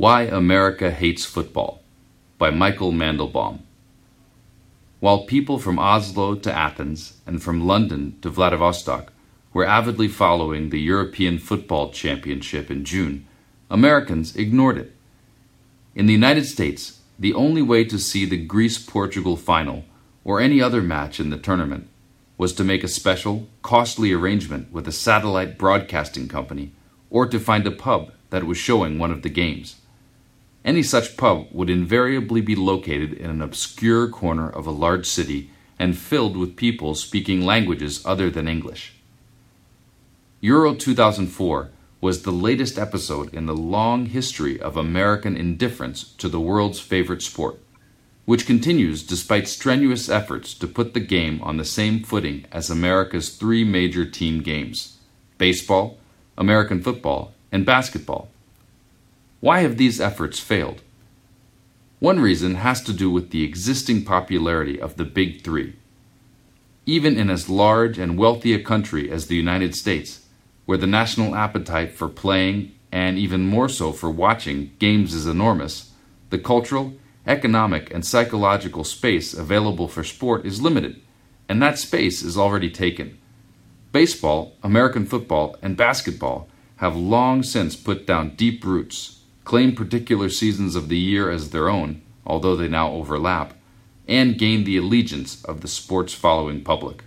Why America Hates Football by Michael Mandelbaum. While people from Oslo to Athens and from London to Vladivostok were avidly following the European Football Championship in June, Americans ignored it. In the United States, the only way to see the Greece Portugal final or any other match in the tournament was to make a special, costly arrangement with a satellite broadcasting company or to find a pub that was showing one of the games. Any such pub would invariably be located in an obscure corner of a large city and filled with people speaking languages other than English. Euro 2004 was the latest episode in the long history of American indifference to the world's favorite sport which continues despite strenuous efforts to put the game on the same footing as America's three major team games baseball, American football, and basketball. Why have these efforts failed? One reason has to do with the existing popularity of the Big Three. Even in as large and wealthy a country as the United States, where the national appetite for playing, and even more so for watching, games is enormous, the cultural economic, and psychological space available for sport is limited, and that space is already taken. Baseball, American football, and basketball have long since put down deep roots, claimed particular seasons of the year as their own, although they now overlap, and gain the allegiance of the sports following public.